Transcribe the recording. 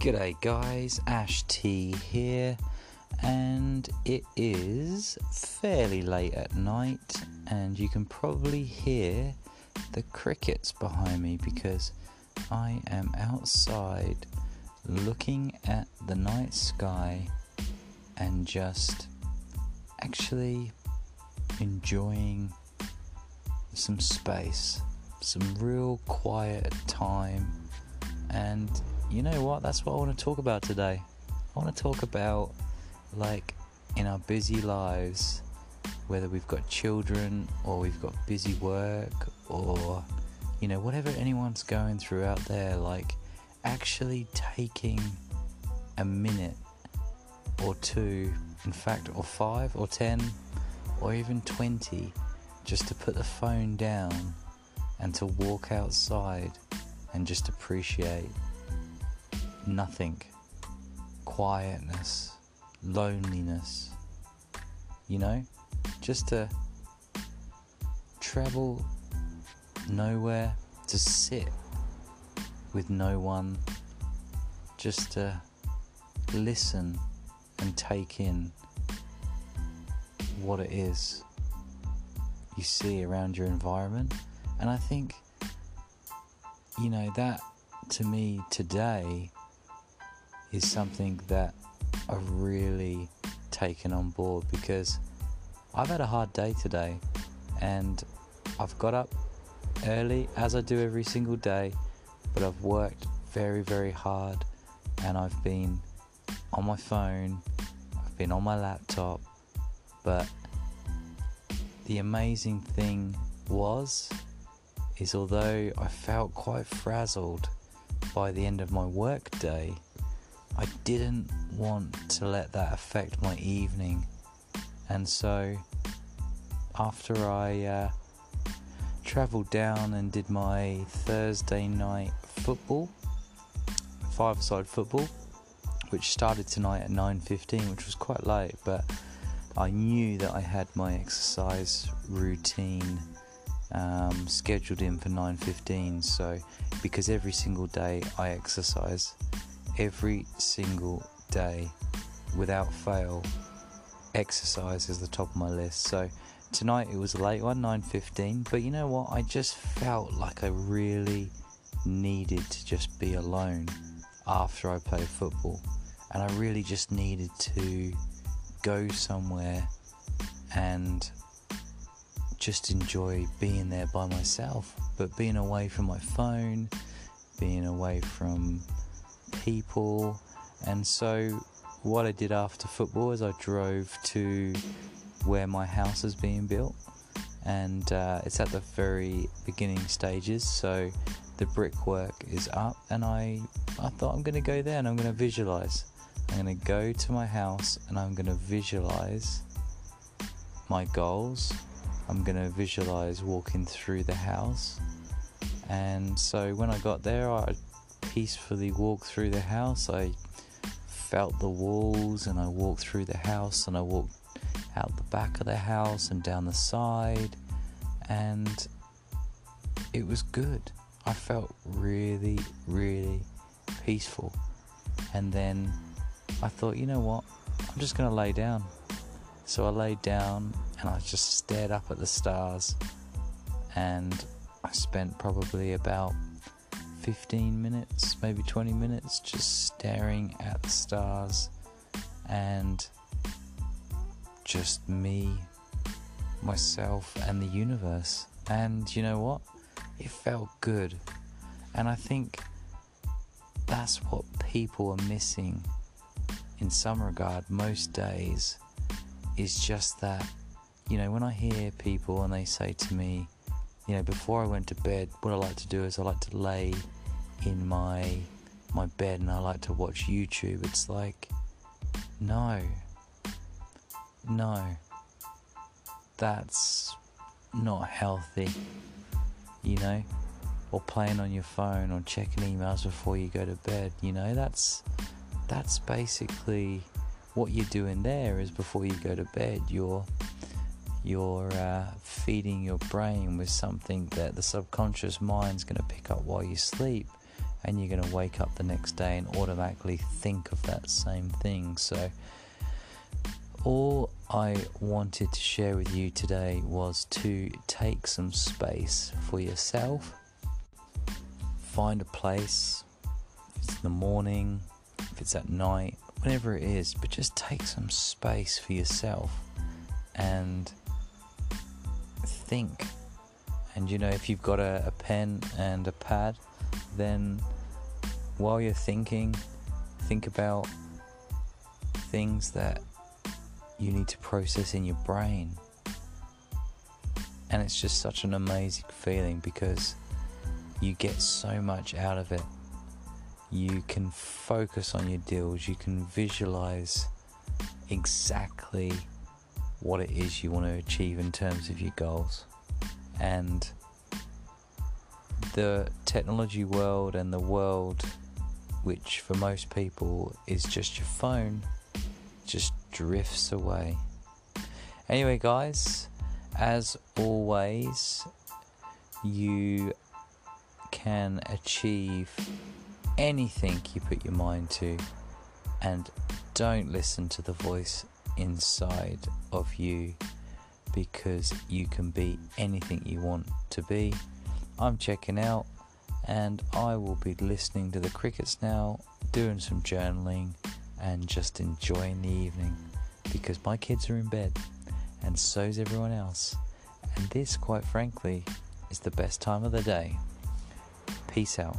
G'day, guys. Ash T here, and it is fairly late at night, and you can probably hear the crickets behind me because I am outside looking at the night sky and just actually enjoying some space, some real quiet time, and you know what? That's what I want to talk about today. I want to talk about, like, in our busy lives, whether we've got children or we've got busy work or, you know, whatever anyone's going through out there, like, actually taking a minute or two, in fact, or five or ten or even 20 just to put the phone down and to walk outside and just appreciate nothing, quietness, loneliness, you know, just to travel nowhere, to sit with no one, just to listen and take in what it is you see around your environment. And I think, you know, that to me today is something that I've really taken on board because I've had a hard day today and I've got up early as I do every single day, but I've worked very, very hard and I've been on my phone, I've been on my laptop, but the amazing thing was is although I felt quite frazzled by the end of my work day, I didn't want to let that affect my evening. And so, after I uh, travelled down and did my Thursday night football, five-a-side football, which started tonight at 9:15, which was quite late, but I knew that I had my exercise routine um, scheduled in for 9:15. So, because every single day I exercise, every single day without fail. Exercise is the top of my list. So tonight it was a late one 9.15 but you know what? I just felt like i really needed to just be alone after i played football. And i really just needed to go somewhere and just enjoy being there by myself. But being away from my phone being away from people. And so, what I did after football is I drove to where my house is being built, and uh, it's at the very beginning stages. So, the brickwork is up, and I, I thought I'm going to go there and I'm going to visualize. I'm going to go to my house and I'm going to visualize my goals. I'm going to visualize walking through the house. And so when I got there, I peacefully walked through the house. I felt the walls and I walked through the house and I walked out the back of the house and down the side and it was good. I felt really, really peaceful. And then I thought, you know what? I'm just going to lay down. So I laid down and I just stared up at the stars and I spent probably about 15 minutes, maybe 20 minutes, just staring at the stars and just me, myself, and the universe. And you know what? It felt good. And I think that's what people are missing in some regard most days is just that you know when i hear people and they say to me you know, before I went to bed, what I like to do is I like to lay in my my bed and I like to watch YouTube. It's like, no, no, that's not healthy, you know. Or playing on your phone or checking emails before you go to bed, you know. That's that's basically what you're doing there. Is before you go to bed, you're you're uh, feeding your brain with something that the subconscious mind's going to pick up while you sleep and you're going to wake up the next day and automatically think of that same thing. So, all I wanted to share with you today was to take some space for yourself. Find a place, if it's in the morning, if it's at night, whatever it is, but just take some space for yourself and think. And you know, if you've got a, a pen and a pad, then while you're thinking, think about things that you need to process in your brain. And it's just such an amazing feeling because you get so much out of it. You can focus on your deals, you can visualize exactly what it is you want to achieve in terms of your goals. And the technology world and the world, which for most people is just your phone, just drifts away. Anyway, guys, as always, you can achieve anything you put your mind to, and don't listen to the voice inside of you because you can be anything you want to be. I'm checking out and I will be listening to the crickets now, doing some journaling and just enjoying the evening because my kids are in bed and so's everyone else. And this, quite frankly, is the best time of the day. Peace out.